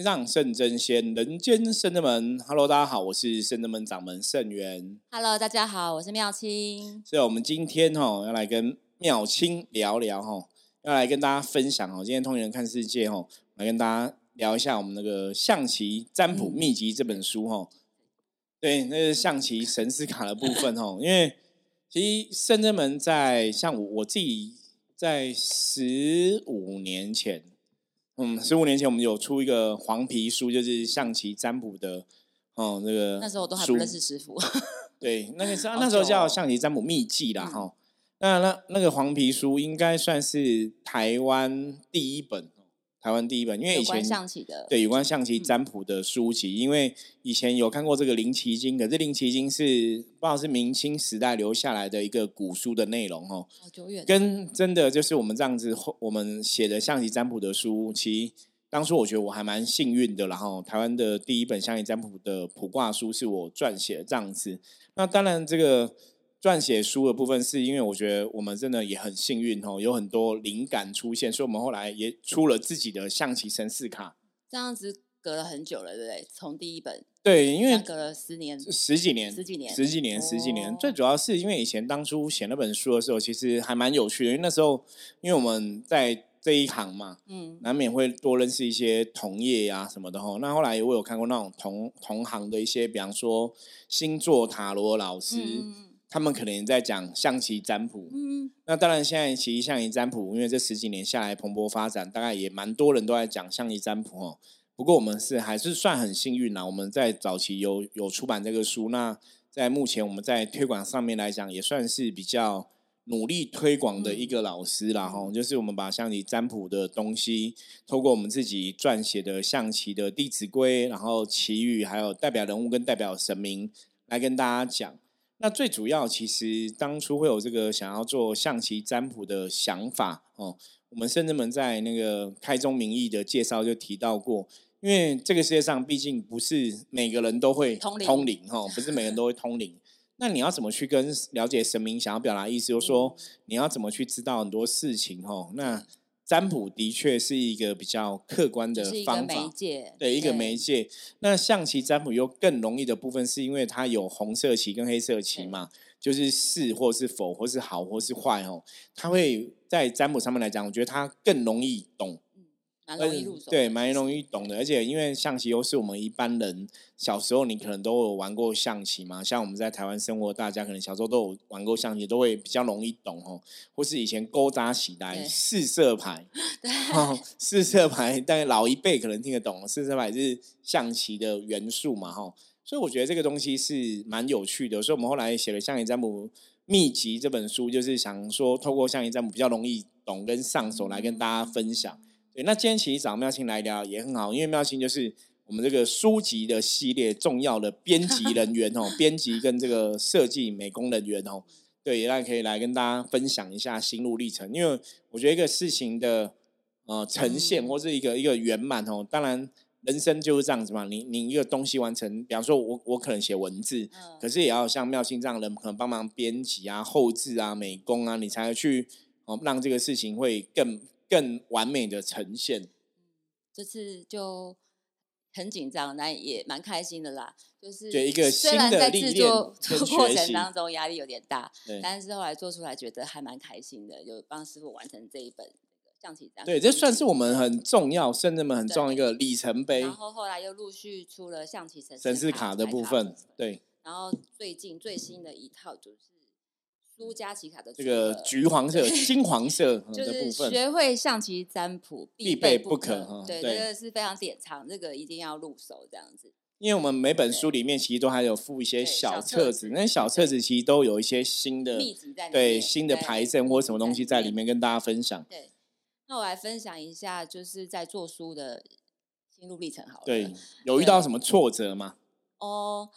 天上圣真仙，人间圣真门。Hello，大家好，我是圣真门掌门圣元。Hello，大家好，我是妙清。所以，我们今天哈要来跟妙清聊聊哈，要来跟大家分享哦。今天通灵人看世界哈，来跟大家聊一下我们那个象棋占卜秘籍这本书哈。对，那是象棋神思卡的部分哈。因为其实圣真门在像我我自己在十五年前。嗯，十五年前我们有出一个黄皮书，就是象棋占卜的，哦，那个那时候我都还不认识师傅。对，那个是 啊那时候叫象棋占卜秘籍啦，嗯哈、那那那个黄皮书应该算是台湾第一本，台湾第一本，因为以前有象棋的，对有关象棋嗯占卜的书籍，因为以前有看过这个《灵奇经》，可是《灵奇经》是不知道是明清时代留下来的一个古书的内容哦，好久远。跟真的就是我们这样子，后我们写的象棋占卜的书，其实当初我觉得我还蛮幸运的，然后台湾的第一本象棋占卜的卜卦书是我撰写的这样子。那当然，这个撰写书的部分，是因为我觉得我们真的也很幸运哦，有很多灵感出现，所以我们后来也出了自己的象棋神士卡。这样子隔了很久了，对不对？从第一本，对，因为隔了十年，十几年，十几年十几年，十几年。哦最主要是因为以前当初写那本书的时候，其实还蛮有趣的，因为那时候因为我们在这一行嘛，嗯，难免会多认识一些同业啊什么的吼。那后来我有看过那种同同行的一些，比方说星座塔罗老师，嗯他们可能也在讲象棋占卜。嗯嗯，那当然，现在其实象棋占卜，因为这十几年下来蓬勃发展，大概也蛮多人都在讲象棋占卜哦。不过我们是还是算很幸运啦，我们在早期有有出版这个书，那在目前我们在推广上面来讲，也算是比较努力推广的一个老师啦哈、就是我们把象棋占卜的东西，透过我们自己撰写的象棋的《弟子规》，然后棋语，还有代表人物跟代表神明来跟大家讲。那最主要，其实当初会有这个想要做象棋占卜的想法哦。我们甚至们在那个开宗明义的介绍就提到过，因为这个世界上毕竟不是每个人都会通灵哈，不是每个人 都会通灵。那你要怎么去跟了解神明想要表达意思？就是说你要怎么去知道很多事情哈？那占卜的确是一个比较客观的方法，媒介，对一个媒介。那象棋占卜又更容易的部分，是因为它有红色棋跟黑色棋嘛，就是是或是否，或是好或是坏哦。它会在占卜上面来讲，我觉得它更容易懂，蛮容易入手，对，蛮容易懂的。而且因为象棋又是我们一般人小时候你可能都有玩过象棋嘛，像我们在台湾生活，大家可能小时候都有玩过象棋，都会比较容易懂哦。或是以前勾搭起来四色牌，对，哦，四色牌，但老一辈可能听得懂，四色牌是象棋的元素嘛，哈，所以我觉得这个东西是蛮有趣的。所以我们后来写了《象棋占卜秘籍》这本书，就是想说透过象棋占卜比较容易懂跟上手来跟大家分享。对，那今天其实找妙清来聊也很好，因为妙清就是我们这个书籍的系列重要的编辑 人员哦，编辑跟这个设计美工人员哦。对，那可以来跟大家分享一下心路历程，因为我觉得一个事情的呃呈现嗯或是一个一个圆满哦，当然人生就是这样子嘛。你你一个东西完成，比方说我我可能写文字，嗯可是也要像妙清这样的人可能帮忙编辑啊、后置啊、美工啊，你才去哦让这个事情会更更完美的呈现。这次就很紧张，但也蛮开心的啦。就是对一个虽然新的制作练跟过程当中压力有点大，对但是后来做出来觉得还蛮开心的，有帮师傅完成这一本这个象棋占卜对，这算是我们很重要，甚至们很重要一个里程碑然，后后来又陆续出了象棋神神士卡的部分。对，然后最近最新的一套就是苏加奇卡的这个橘黄色、金黄色嗯就是的部分，学会象棋占卜必备备不可可对，哈对这个是非常典藏，这个一定要入手这样子。因为我们每本书里面其实都还有附一些小小册册子，子那小册子其实都有一些新的秘籍在里面对新的牌阵或什么东西在里面。面跟大家分享。对，那我来分享一下，就是在做书的心路历程好了。对，有遇到什么挫折吗？哦，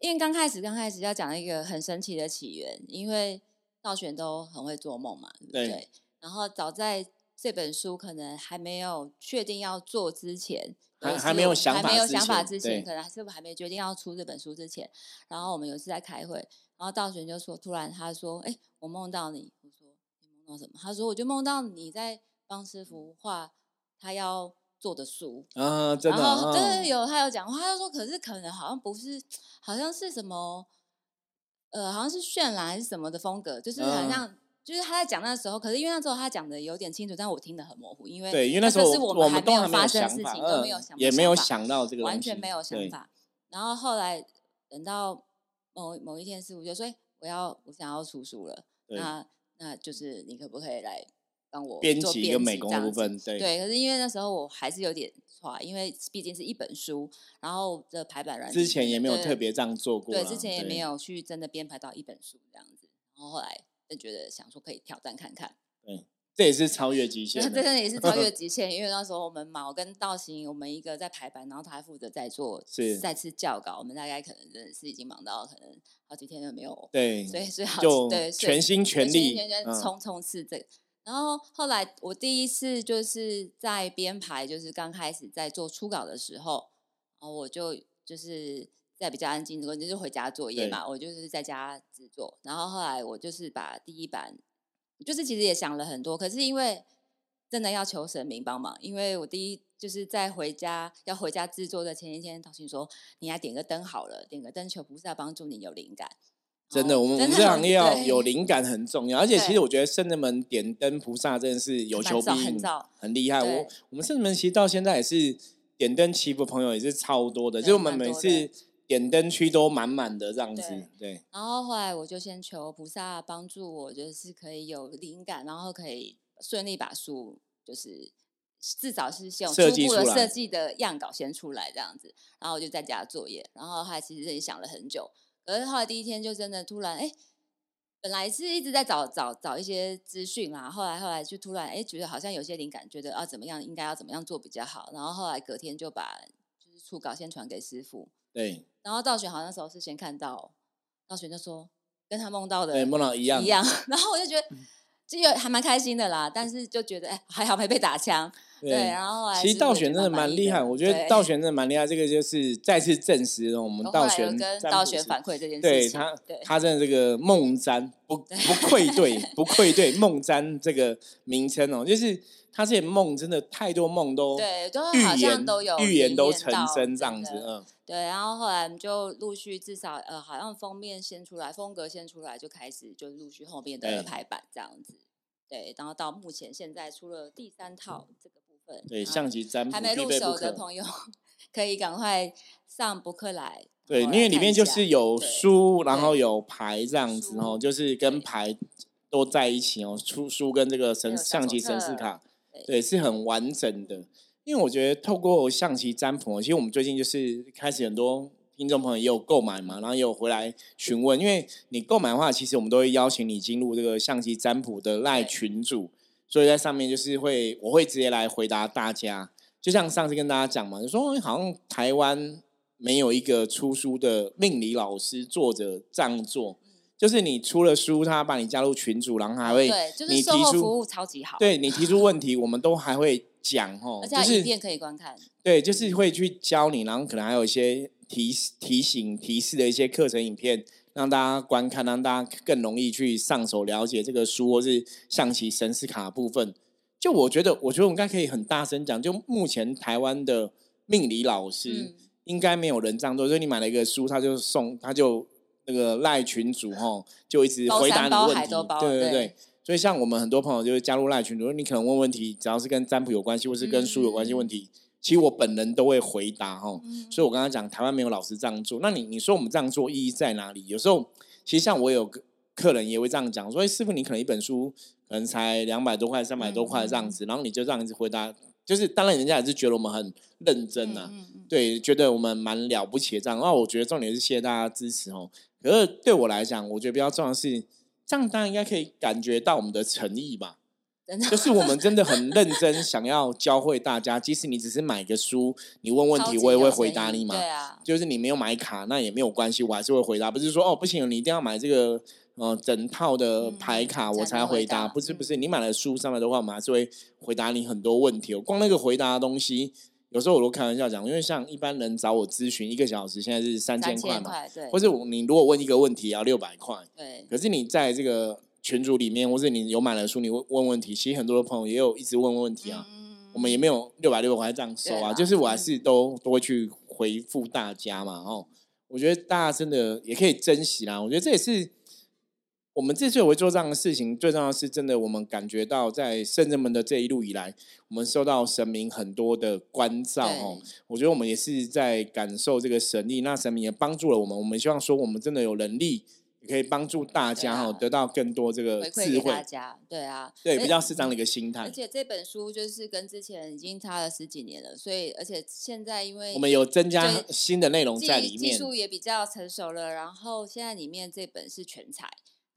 因为刚开始刚开始要讲一个很神奇的起源，因为道玄都很会做梦嘛，对不对对？然后早在这本书可能还没有确定要做之前，还还没有想法没有想法前之前，可能还是还没决定要出这本书之前，然后我们有一次在开会，然后道玄就说，突然他说：“哎，我梦到你。”我说：“你梦到什么？”他说：“我就梦到你在帮师傅画他要做的书。啊，真的，然后对嗯对有他有讲话，他就说可是可能好像不是，好像是什么，呃，好像是渲染还是什么的风格，就是好嗯像。就是他在讲那时候，可是因为那时候他讲的有点清楚，但我听得很模糊，因为对，因为那时候是我们还没有发生的事，情，都没有嗯想，也没有想到这个完全没有想法。然后后来等到某某一天，师傅就说：“哎我要我想要出书了，那那就是你可不可以来帮我编做辑跟美工的部分，对。对，可是因为那时候我还是有点差，因为毕竟是一本书，然后的排版软体之前也没有特别这样做过，对，之前也没有去真的编排到一本书这样子，然后后来就觉得想说可以挑战看看，对这也是超越极限 真的也是超越。极限，因为那时候我们嘛，我跟道行，我们一个在排版，然后他还负责在做是。再次校稿，我们大概可能真的是已经忙到可能好几天都没有，对，所以所以好就对全心全力全心全冲冲刺这个。然后后来我第一次就是在编排，就是刚开始在做初稿的时候，然后我就就是在比较安静，我就是回家作业嘛，我就是在家制作。然后后来我就是把第一版，就是其实也想了很多，可是因为真的要求神明帮忙，因为我第一就是在回家要回家制作的前一天，导信说你来点个灯好了，点个灯求菩萨帮助你有灵感。真的，哦我们我们这行业要有灵感很重要，而且其实我觉得圣人们点灯菩萨真的是有求必应，很厉害。我我们圣人们其实到现在也是点灯祈福朋友也是超多的，对就我们每次点灯区都满满的这样子对，对。然后后来我就先求菩萨帮助我，就是可以有灵感，然后可以顺利把书就是至少是先初步的设计的样稿先出来这样子，然后我就在家作业，然后还其实也想了很久，可是后来第一天就真的突然哎。本来是一直在找找找一些资讯啦，后来后来就突然哎觉得好像有些灵感，觉得啊怎么样应该要怎么样做比较好，然后后来隔天就把就是初稿先传给师傅，对。然后道玄好像那时候是先看到，道玄就说跟他梦到的对，梦到一样一样，然后我就觉得就有还蛮开心的啦，但是就觉得哎还好没被打枪，对，然后其实师傅也觉得道玄真的蛮厉害，我觉得对道 玄真的蛮厉害，这个就是再次证实了我们道我后来有玄跟道玄占卜师反馈这件事情，对他对，他真的这个梦占不不愧对不愧对梦占这个名称哦，就是他这些梦真的太多梦都对，都预好像言都有预言都成真这样子，嗯，对，然后后来我们就陆续至少呃，好像封面先出来，风格先出来，就开始就陆续后面的排版这样子。对，然后到目前现在出了第三套这个部分，对，象棋占卜还没入手的。朋友可以赶快上博客来。对，因为里面就是有对书，然后有牌这样子哦，就是跟牌都在一起哦，出书跟这个神象棋神册士卡，对对，是很完整的。因为我觉得透过象棋占卜哦，其实我们最近就是开始很多听众朋友也有购买嘛，然后也有回来询问。因为你购买的话，其实我们都会邀请你进入这个象棋占卜的赖群组，所以在上面就是会我会直接来回答大家。就像上次跟大家讲嘛，就说哎好像台湾没有一个出书的命理老师作者这样做，就是你出了书，他把你加入群组，然后还会嗯对，就是你提出售后服务超级好，，对你提出问题，我们都还会讲哦，而且就是它影片可以观看。对，就是会去教你，然后可能还有一些提示提醒、提示的一些课程影片，让大家观看，让大家更容易去上手了解这个书或是象棋神思卡的部分。就我觉得，我觉得我应该可以很大声讲，就目前台湾的命理老师，嗯，应该没有人这样做。就是你买了一个书，他就送，他就那个赖群主吼，就一直回答你的问题。对对对。所以像我们很多朋友就是加入赖群组，你可能问问题，只要是跟占卜有关系，或是跟书有关系问题，其实我本人都会回答哈。嗯所以我刚刚讲，台湾没有老师这样做。那你你说我们这样做意义在哪里？有时候其实像我有个客人也会这样讲，说：“哎，师傅，你可能一本书可能才两百多块、三百多块这样子，然后你就这样子回答，就是当然人家也是觉得我们很认真啊，对，觉得我们蛮了不起的这样。那我觉得重点是谢谢大家支持哦。可是对我来讲，我觉得比较重要的是，这样当然应该可以感觉到我们的诚意吧。就是我们真的很认真，想要教会大家。即使你只是买个书，你问问题，我也会回答你嘛。对啊，就是你没有买卡，那也没有关系，我还是会回答。不是说哦，不行，你一定要买这个呃整套的嗯牌卡我才回答。不是不是，嗯你买了书上来的话，我们还是会回答你很多问题哦。光那个回答的东西，有时候我都开玩笑讲，因为像一般人找我咨询一个小时，现在是三三千块嘛，对，或是我你如果问一个问题要六百块，对，可是你在这个群组里面，或是你有买了书，你问问问题，其实很多的朋友也有一直问问题啊。嗯我我们也没有六百六百块这样收啊，就是我还嗯是都都会去回复大家嘛。哦，我觉得大家真的也可以珍惜啦。我觉得这也是我们之所以会做这样的事情，最重要的是真的我们感觉到在圣人们的这一路以来，我们受到神明很多的关照哦。我觉得我们也是在感受这个神力，那神明也帮助了我们。我们希望说，我们真的有能力，也可以帮助大家哈、啊得到更多这个智慧，大家，对啊，对，比较适当的一个心态而。且这本书就是跟之前已经差了十几年了，所以而且现在因为我们有增加新的内容在里面，技术也比较成熟了，然后现在里面这本是全彩。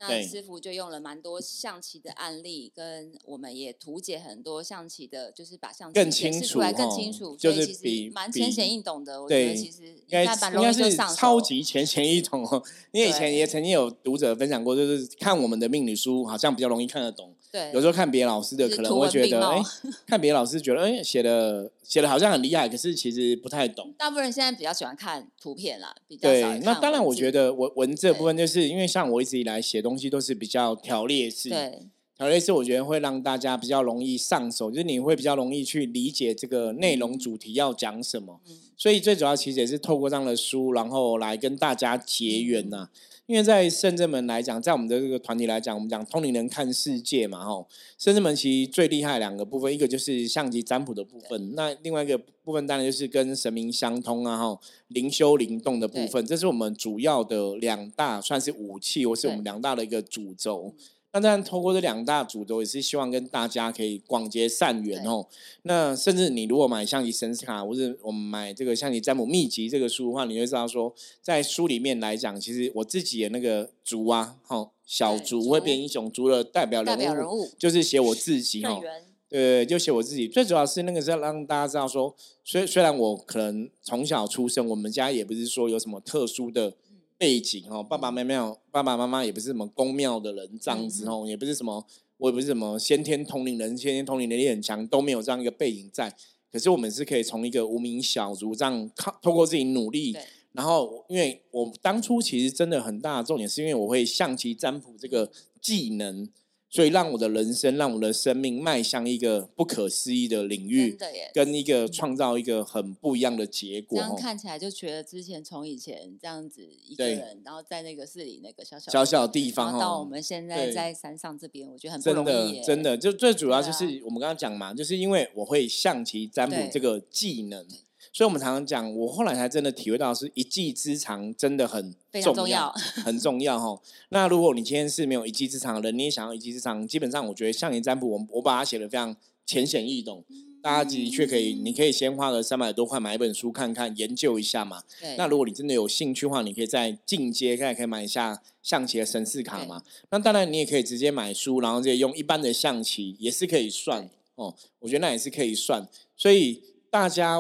那对师傅就用了蛮多象棋的案例，跟我们也图解很多象棋的，就是把象棋更解释清出来更楚哦清楚，就是比实蛮比浅显易懂的。我觉得其实应该应该是。超级浅显易懂哦。因为以前也曾经有读者分享过，就是看我们的命理书好像比较容易看得懂，对，有时候看别的老师的可能会觉得，哎，看别的老师觉得，哎，写的写的好像很厉害，可是其实不太懂。大部分人现在比较喜欢看图片啦，比较对少，看那当然，我觉得文文字的部分，就是因为像我一直以来写东西都是比较条列式，对。条列式我觉得会让大家比较容易上手，就是你会比较容易去理解这个内容主题要讲什么。嗯。所以最主要其实也是透过这样的书，然后来跟大家结缘呐、因为在圣正门来讲，在我们的这个团体来讲，我们讲通灵人看世界嘛，吼，圣正门其实最厉害的两个部分，一个就是象棋占卜的部分，那另外一个部分当然就是跟神明相通啊，吼，灵修灵动的部分，这是我们主要的两大算是武器，或是我们对。两大的一个主轴。那当然，透过这两大主轴，也是希望跟大家可以广结善缘哦。那甚至你如果买象棋神卡，或者我们买这个象棋占卜秘籍这个书的话，你会知道说，在书里面来讲，其实我自己的那个竹啊，哈，小对竹会变英雄，竹的代表人物，就是写我自己哈。正缘对，就写我自己。最主要是那个是要让大家知道说，虽虽然我可能从小出生，我们家也不是说有什么特殊的背景哦，爸爸妈妈爸爸妈妈也不是什么宫庙的人这样子哦，也不是什么我也不是什么先天同龄人，先天同龄能力很强，都没有这样一个背景在。可是我们是可以从一个无名小卒这样靠透过自己努力，然后因为我当初其实真的很大的重点是因为我会象棋占卜这个技能，所以让我的人生，让我的生命迈向一个不可思议的领域。跟一个创造一个很不一样的结果。这样看起来就觉得之前从以前这样子一个人，然后在那个市里那个小小小小地方到哦我们现在在山上这边，我觉得很不真容易真的，就最主要就是我们刚刚讲嘛，就是因为我会象棋占卜这个技能，所以我们常常讲，我后来才真的体会到，是一技之长真的很非常重重要很重要哈。那如果你今天是没有一技之长的人，你也想要一技之长，基本上我觉得象棋占卜，我我把它写的非常浅显易懂，大家的确可以，你可以先花个三百多块买一本书看看，研究一下嘛。对，那如果你真的有兴趣的话，你可以在进阶，看可以买一下象棋的神士卡嘛。那当然，你也可以直接买书，然后直接用一般的象棋，也是可以算哦。我觉得那也是可以算。所以大家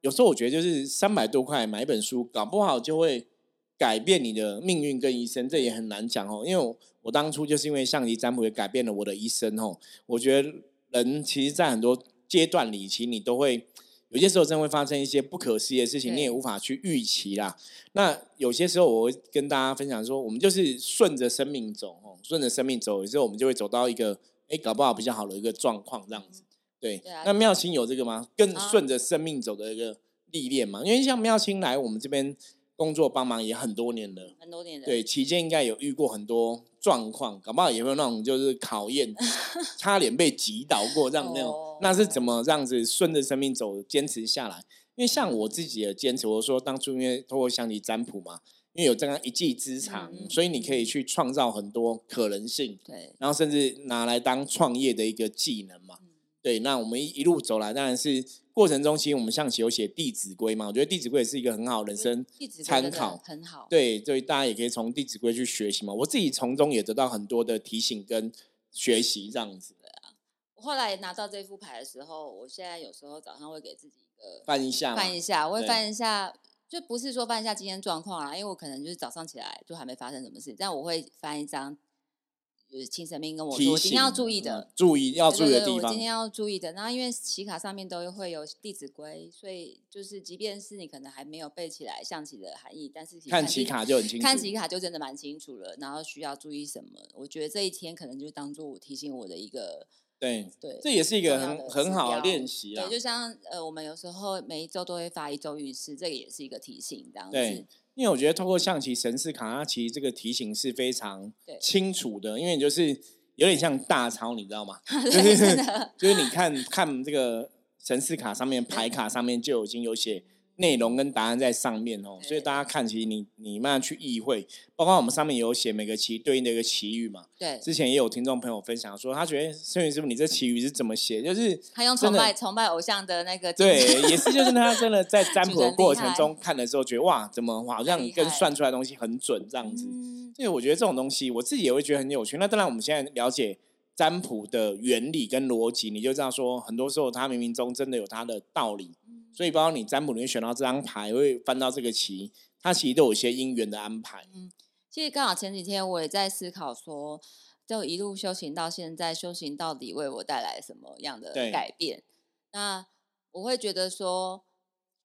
有时候我觉得就是三百多块买一本书，搞不好就会改变你的命运跟一生，这也很难讲哦。因为我我当初就是因为象棋占卜也改变了我的一生哦。我觉得人其实，在很多阶段里，其实你都会有些时候真的会发生一些不可思议的事情，你也无法去预期啦。那有些时候我会跟大家分享说，我们就是顺着生命走哦，顺着生命走，有时候我们就会走到一个哎，搞不好比较好的一个状况这样子。对，对啊那妙清有这个吗？更啊顺着生命走的一个历练嘛？因为像妙清来我们这边工作帮忙也很多年了，很多年了对，期间应该有遇过很多状况，搞不好也会有那种就是考验，差点被击倒过这样那种，哦那是怎么这样子顺着生命走，坚持下来？因为像我自己的坚持，我说当初因为透过象棋占卜嘛，因为有这样一技之长，所以你可以去创造很多可能性，对然后甚至拿来当创业的一个技能嘛。对，那我们一一路走来，当然是过程中，其实我们象棋有写《弟子规》嘛，我觉得《弟子规》也是一个很好人生参考。很好，对，所以大家也可以从《弟子规》去学习嘛。我自己从中也得到很多的提醒跟学习，这样子我后来拿到这副牌的时候，我现在有时候早上会给自己一个翻一下。翻一下，我会翻一下，就不是说翻一下今天状况啦，因为我可能就是早上起来就还没发生什么事，但我会翻一张，呃，请神明跟我说我今天要注意的嗯，注意要注意的地方今。天要注意的。然后因为棋卡上面都会有《弟子规》，所以就是即便是你可能还没有背起来象棋的含义，但是看棋卡就很清楚。看棋卡就真的蛮清楚了。然后需要注意什么，我觉得这一天可能就当做我提醒我的一个对，对，这也是一个很很好的标练习啊对，。就像呃，我们有时候每一周都会发一周运势，这个也是一个提醒，这样对子。因为我觉得透过象棋神士卡，它其实这个提醒是非常清楚的，因为你就是有点像大超，你知道吗？就是你看看这个神士卡上面 牌卡上面就已经有写内容跟答案在上面哦，所以大家看其实你你慢慢去意会，包括我们上面有写每个棋对应的一个棋语嘛。对，之前也有听众朋友分享说，他觉得孙宇师傅你这棋语是怎么写？就是他用崇拜崇拜偶像的那个精对，也是就是他真的在占卜的过程中看的时候，觉得哇，怎么好像跟算出来的东西很准这样子。嗯，所以我觉得这种东西，我自己也会觉得很有趣。那当然，我们现在了解占卜的原理跟逻辑，你就知道说，很多时候它冥冥中真的有它的道理。嗯所以，包括你占卜里面选到这张牌，会翻到这个棋，它其实都有一些因缘的安排。嗯其实刚好前几天我也在思考说，就一路修行到现在，修行到底为我带来什么样的改变？那我会觉得说，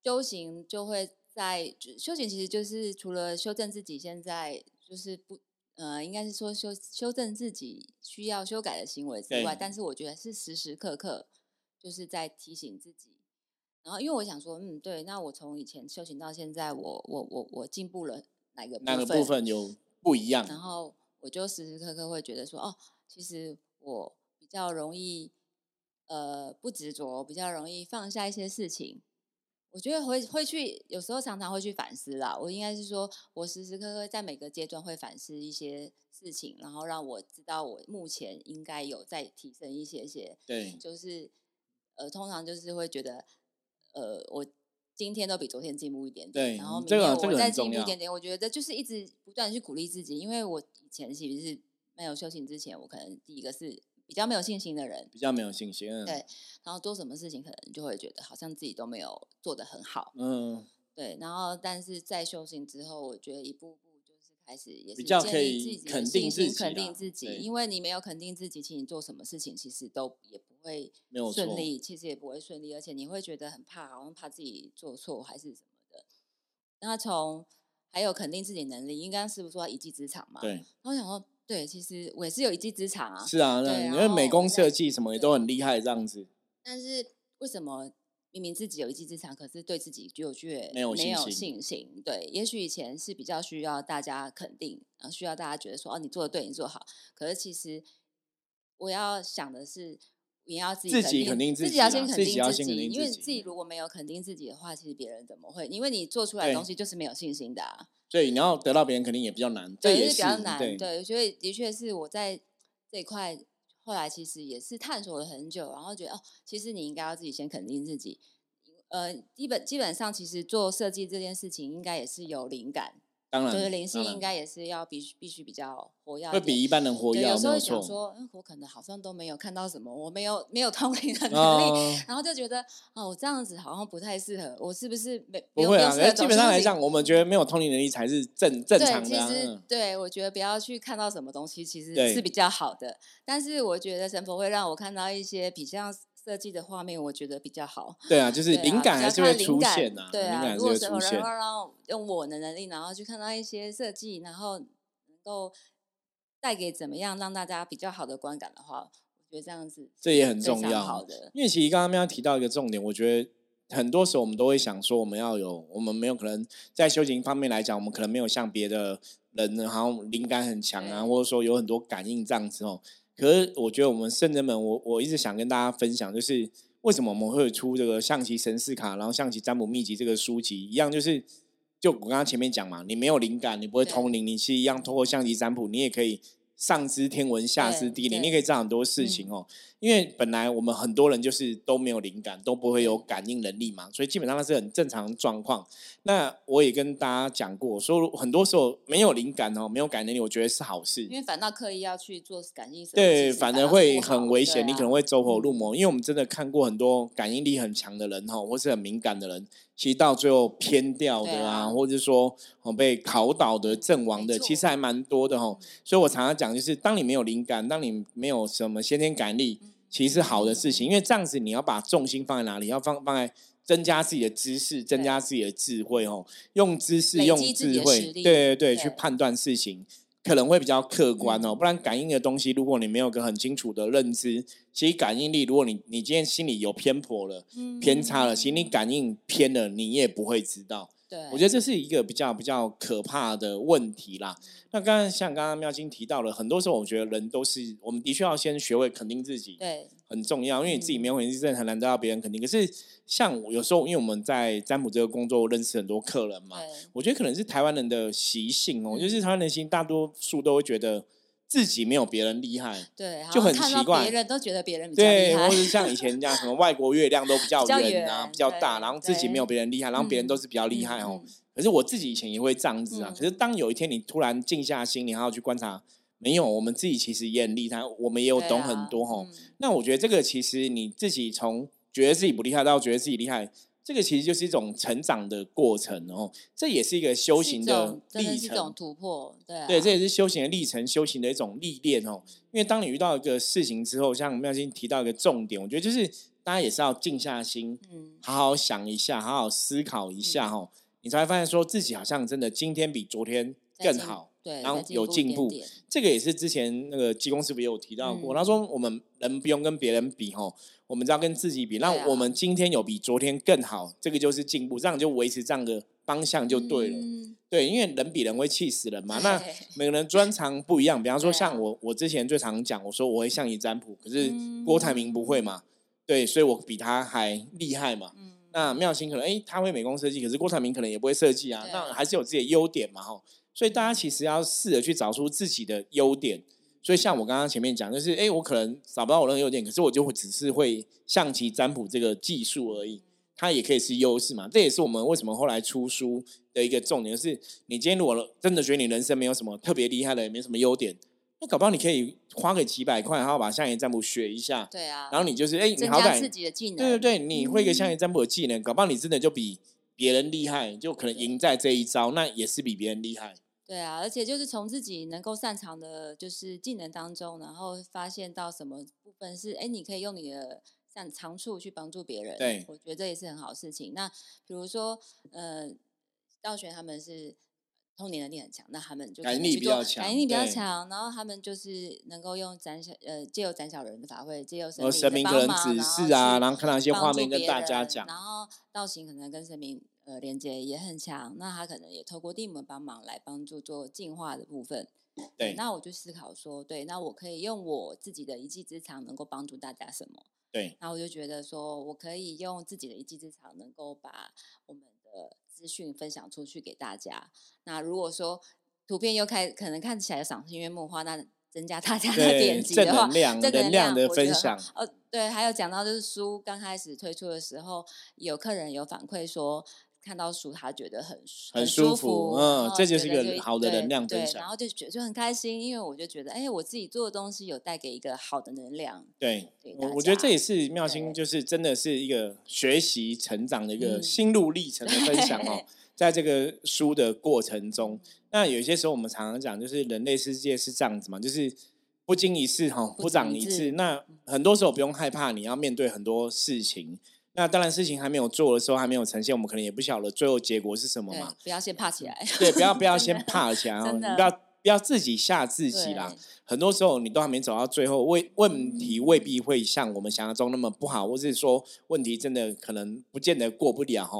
修行就会在修行，其实就是除了修正自己现在就是不呃，应该是说修修正自己需要修改的行为之外，但是我觉得是时时刻刻就是在提醒自己。然后，因为我想说，嗯，对，那我从以前修行到现在，我我我我进步了哪个哪个部分有不一样？然后我就时时刻刻会觉得说，哦，其实我比较容易，呃，不执着，比较容易放下一些事情。我觉得会会去，有时候常常会去反思啦。我应该是说，我时时刻刻在每个阶段会反思一些事情，然后让我知道我目前应该有在提升一些些。对，就是呃，通常就是会觉得，呃，我今天都比昨天进步一点点，对然后明这个天我再进步一点点。我觉得就是一直不断地去鼓励自己，因为我以前其实是没有修行之前，我可能第一个是比较没有信心的人，比较没有信心。嗯对然后做什么事情可能就会觉得好像自己都没有做得很好，嗯，对，然后但是在修行之后，我觉得一步步就是开始也是比较可建立以自己肯定自己肯定自己，因为你没有肯定自己，其实你做什么事情其实都也不会没有错顺利，其实也不会顺利，而且你会觉得很怕，好像怕自己做错还是什么的。那从还有肯定自己能力，应该是不是说一技之长嘛？。对，然后我想说，对，其实我也是有一技之长啊，是啊，对那因然为美工设计什么也都很厉害，这样子。但是为什么明明自己有一技之长，可是对自己就却没有没有信心？对，也许以前是比较需要大家肯定，然后需要大家觉得说哦，你做的对，你做好。可是其实我要想的是，你要自己自己肯定自自己要先肯定自己，因为自己自己如果没有肯定自己的话，其实别人怎么会？因为你做出来的东西就是没有信心的、啊。所以你要得到别人肯定也比较难，这对，也就是比较难。对对，所以的确是我在这一块后来其实也是探索了很久，然后觉得哦，其实你应该要自己先肯定自己。呃，基本基本上其实做设计这件事情，应该也是有灵感，当然就是灵性应该也是要必须必须比较活跃，会比一般人活对，跃，有时候。想说，嗯，我可能好像都没有看到什么，我没有没有通灵的能力，哦，然后就觉得哦，我这样子好像不太适合，我是不是没不会啊，基本上来讲，我们觉得没有通灵能力才是正正常对，的啊。其实嗯对我觉得不要去看到什么东西，其实是比较好的。但是我觉得神佛会让我看到一些比较设计的画面，我觉得比较好。对啊，就是灵感还是会出现呐，对啊，如果会出现神佛能够。让用我的能力，然后去看到一些设计，然后能够带给怎么样让大家比较好的观感的话，我觉得这样子这也很重要好的。因为其实刚刚喵提到一个重点，我觉得很多时候我们都会想说，我们要有，我们没有可能在修行方面来讲，我们可能没有像别的人呢，好像灵感很强啊，或者说有很多感应这样子哦。可是我觉得我们圣人们，我我一直想跟大家分享，就是为什么我们会出这个象棋神士卡，然后象棋占卜秘籍这个书籍，一样就是，就我刚刚前面讲嘛，你没有灵感，你不会通灵，你是一样通过象棋占卜，你也可以上知天文下知地理，对你可以知道很多事情哦。因为本来我们很多人就是都没有灵感，都不会有感应能力嘛，所以基本上那是很正常的状况。那我也跟大家讲过，说很多时候没有灵感哦，没有感应能力，我觉得是好事因。为反倒刻意要去做感应对，反而会很危险，啊你可能会走火入魔。因为我们真的看过很多感应力很强的人哈，或是很敏感的人，其实到最后偏掉的对啊或者是说哦被考倒的、阵亡的，其实还蛮多的哈。嗯所以我常常讲，就是当你没有灵感，当你没有什么先天感应力，其实是好的事情，因为这样子你要把重心放在哪里？要放放在增加自己的知识，增加自己的智慧哦，用知识、用智慧，对对对，去判断事情。可能会比较客观哦。不然感应的东西，如果你没有个很清楚的认知，其实感应力，如果你你今天心里有偏颇了、偏差了，其实你感应偏了，你也不会知道。对，我觉得这是一个比较比较可怕的问题啦。那刚刚像刚刚妙晶提到了，很多时候我觉得人都是，我们的确要先学会肯定自己，对，很重要，因为你自己没有肯定，真的很难得到别人肯定。可是像有时候，因为我们在占卜这个工作认识很多客人嘛，我觉得可能是台湾人的习性哦，就是台湾人心大多数都会觉得。自己没有别人厉害，对，就很奇怪。别人都觉得别人比较厉害，或者像以前这样，什么外国月亮都比较圆啊，比较大，然后自己没有别人厉害，然后别人都是比较厉害哦。可是我自己以前也会这样子啊。可是当有一天你突然静下心，你还要去观察，没有，我们自己其实也很厉害，我们也有懂很多哈。那我觉得这个其实你自己从觉得自己不厉害到觉得自己厉害。这个其实就是一种成长的过程哦，这也是一个修行的历程，一种突破，对，对，这也是修行的历程，修行的一种历练哦。因为当你遇到一个事情之后，像妙心提到一个重点，我觉得就是大家也是要静下心，嗯，好好想一下，好好思考一下哈，你才会发现说自己好像真的今天比昨天更好，对，然后有进步。这个也是之前那个技公师傅也有提到过，他说我们人不用跟别人比哈。我们只要跟自己比，那我们今天有比昨天更好，这个就是进步，这样就维持这样的方向就对了。对，因为人比人会气死人嘛。那每个人专长不一样，比方说像我，我之前最常讲，我说我会向你占卜，可是郭台铭不会嘛。对，所以我比他还厉害嘛。那妙心可能哎，他会美工设计，可是郭台铭可能也不会设计啊。那还是有自己的优点嘛，哈。所以大家其实要试着去找出自己的优点。所以像我刚刚前面讲，就是哎，我可能找不到我任何优点，可是我就会只是会象棋占卜这个技术而已，它也可以是优势嘛。这也是我们为什么后来出书的一个重点，就是你今天如果真的觉得你人生没有什么特别厉害的，也没什么优点，那搞不好你可以花个几百块，然后把象棋占卜学一下。对啊。然后你就是哎，你好歹自己的技能。对对对，你会一个象棋占卜的技能，搞不好你真的就比别人厉害，就可能赢在这一招，那也是比别人厉害。对啊，而且就是从自己能够擅长的，就是技能当中，然后发现到什么部分是，哎，你可以用你的像长处去帮助别人。对，我觉得这也是很好事情。那比如说，呃，道玄他们是通灵能力很强，那他们就感应力比较强，感应力比较强，然后他们就是能够用斩小呃借由斩小人的法会，借由神明可能指示啊，然后看到一些画面跟大家讲，然后道行可能跟神明。呃，连接也很强，那他可能也透过地母帮忙来帮助做进化的部分。对，那我就思考说，对，那我可以用我自己的一技之长，能够帮助大家什么？对，那我就觉得说，我可以用自己的一技之长，能够把我们的资讯分享出去给大家。那如果说图片又开，可能看起来赏心悦目的话，那增加大家的点击的话，正能量的分享。呃，对，还有讲到就是书刚开始推出的时候，有客人有反馈说。看到书，他觉得很很舒服，嗯，这就是一个好的能量分享。然后就觉就很开心，因为我就觉得，哎，我自己做的东西有带给一个好的能量。对，我我觉得这也是妙心，就是真的是一个学习成长的一个心路历程的分享哦。在这个书的过程中，那有些时候我们常常讲，就是人类世界是这样子嘛，就是不经一事哈，不长一智。那很多时候不用害怕，你要面对很多事情。那当然，事情还没有做的时候，还没有呈现，我们可能也不晓得最后结果是什么嘛。不要先怕起来。对，不要不要先 怕起来，你不要不要自己吓自己啦。很多时候你都还没走到最后，问问题未必会像我们想象中那么不好，或是说问题真的可能不见得过不了哈。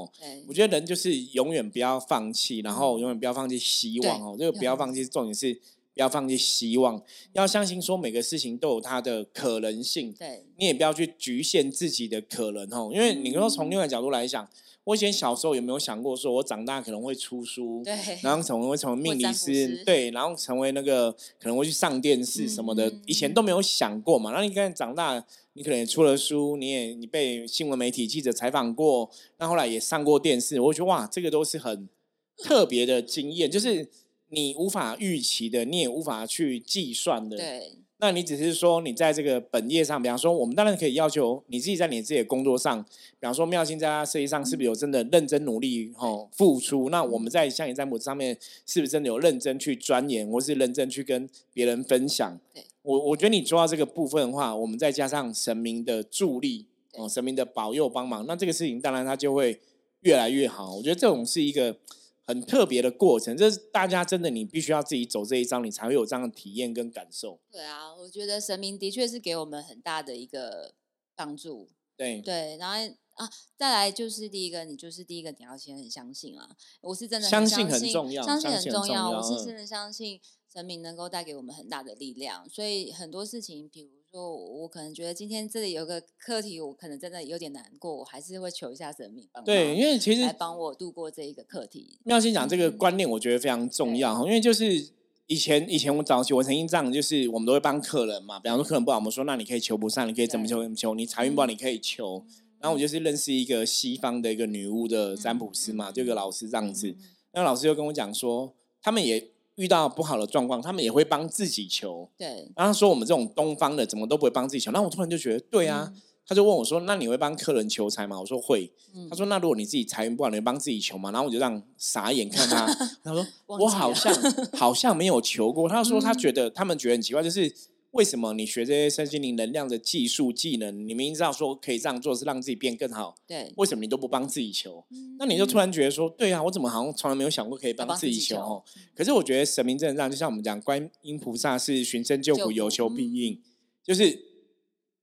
我觉得人就是永远不要放弃，然后永远不要放弃希望哦。这个不要放弃，重点是。不要放弃希望，要相信说每个事情都有它的可能性。对，你也不要去局限自己的可能哦，因为你说从另外角度来讲，我以前小时候有没有想过说我长大可能会出书，对，然后成为成为命理师，对，然后成为那个可能会去上电视什么的，以前都没有想过嘛。那你看长大，你可能也出了书，你也你被新闻媒体记者采访过，那后来也上过电视，我觉得哇，这个都是很特别的经验，就是。你无法预期的，你也无法去计算的。对，那你只是说你在这个本业上，比方说，我们当然可以要求你自己在你自己的工作上，比方说妙心在他设计上是不是有真的认真努力哦付出？那我们在像你在母上面是不是真的有认真去钻研，或是认真去跟别人分享？对，我我觉得你做到这个部分的话，我们再加上神明的助力哦，神明的保佑帮忙，那这个事情当然它就会越来越好。我觉得这种是一个。很特别的过程。这是大家真的，你必须要自己走这一章，你才会有这样的体验跟感受。对啊，我觉得神明的确是给我们很大的一个帮助。对对，然后啊，再来就是第一个，你就是第一个，你要先很相信啊。我是真的相信很重要，相信很重要。我是真的相信神明能够带给我们很大的力量，所以很多事情，比如说我可能觉得今天这里有个课题，我可能真的有点难过，我还是会求一下神明帮对，因为其实来帮我度过这一个课题。妙心讲这个观念，我觉得非常重要因为就是以前以前我早期我曾经这样，就是我们都会帮客人嘛，比方说客人不好，我们说那你可以求不上，你可以怎么求怎么求，你财运不好你可以求。然后我就是认识一个西方的一个女巫的占卜师嘛，就一个老师这样子。那老师就跟我讲说，他们也遇到不好的状况，他们也会帮自己求。对。然后说我们这种东方的怎么都不会帮自己求。那我突然就觉得，对啊。他就问我说：“那你会帮客人求财吗？”我说：“会。”他说：“那如果你自己财运不好，你会帮自己求吗？”然后我就这样傻眼看他。他说：“我好像好像没有求过。”他说：“他觉得他们觉得很奇怪，就是。”为什么你学这些身心灵能量的技术技能，你明明知道说可以这样做是让自己变更好，对？为什么你都不帮自己求？那你就突然觉得说，对啊，我怎么好像从来没有想过可以帮自己求？哦，可是我觉得神明真的这样，就像我们讲，观音菩萨是寻声救苦，有求必应。就是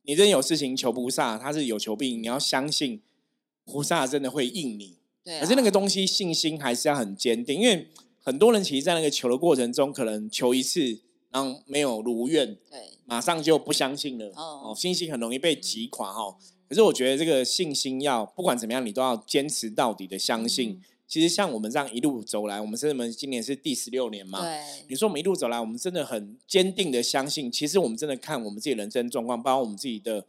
你真有事情求菩萨，他是有求必应，你要相信菩萨真的会应你。对，可是那个东西信心还是要很坚定，因为很多人其实，在那个求的过程中，可能求一次。然后没有如愿，对，马上就不相信了。哦，信心很容易被击垮哈。可是我觉得这个信心要不管怎么样，你都要坚持到底的相信。其实像我们这样一路走来，我们我们今年是第十六年嘛。对，你说我们一路走来，我们真的很坚定的相信。其实我们真的看我们自己人生状况，包括我们自己的。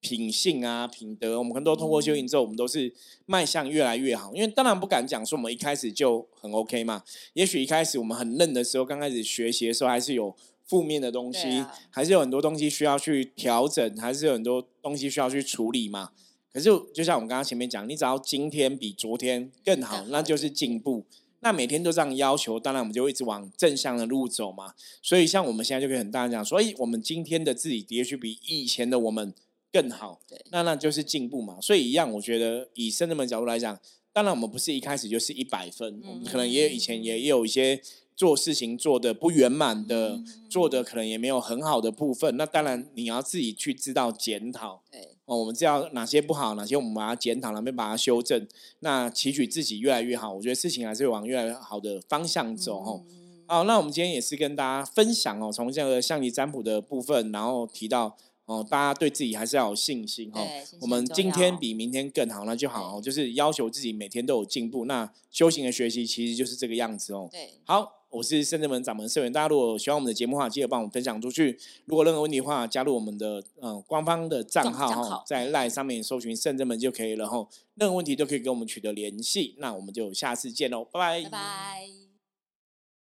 品性啊，品德，我们很多通过修行之后，我们都是迈向越来越好。因为当然不敢讲说我们一开始就很 OK 嘛。也许一开始我们很嫩的时候，刚开始学习的时候，还是有负面的东西，还是有很多东西需要去调整，还是有很多东西需要去处理嘛。可是就像我们刚刚前面讲，你只要今天比昨天更好，那就是进步。那每天都这样要求，当然我们就一直往正向的路走嘛。所以像我们现在就可以很大声讲所以，我们今天的自己的确比以前的我们。更好，对，那那就是进步嘛。所以一样，我觉得以圣人们角度来讲，当然我们不是一开始就是一百分，我们可能也有以前也也有一些做事情做的不圆满的，做的可能也没有很好的部分。那当然你要自己去知道检讨，对哦，我们知道哪些不好，哪些我们把它检讨，哪边把它修正，那期许自己越来越好。我觉得事情还是往越来越好的方向走哦。好，那我们今天也是跟大家分享哦，从这个象棋占卜的部分，然后提到。哦，大家对自己还是要有信心哦。我们今天比明天更好，那就好。就是要求自己每天都有进步。那修行的学习其实就是这个样子哦。对，好，我是圣正门掌门社员。大家如果喜欢我们的节目的话，记得帮我们分享出去。如果任何问题的话，加入我们的嗯官方的账号哈，在 LINE 上面搜寻圣正门就可以了哈。任何问题都可以跟我们取得联系。那我们就下次见喽，拜拜。拜拜。